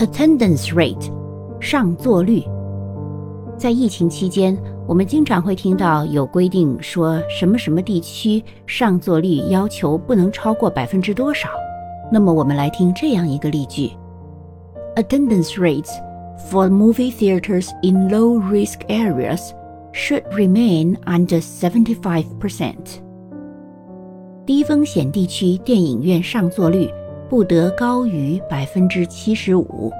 attendance rate 上座率。在疫情期间，我们经常会听到有规定说什么什么地区上座率要求不能超过百分之多少。那么我们来听这样一个例句：Attendance rates for movie theaters in low-risk areas should remain under seventy-five percent。低风险地区电影院上座率不得高于百分之七十五。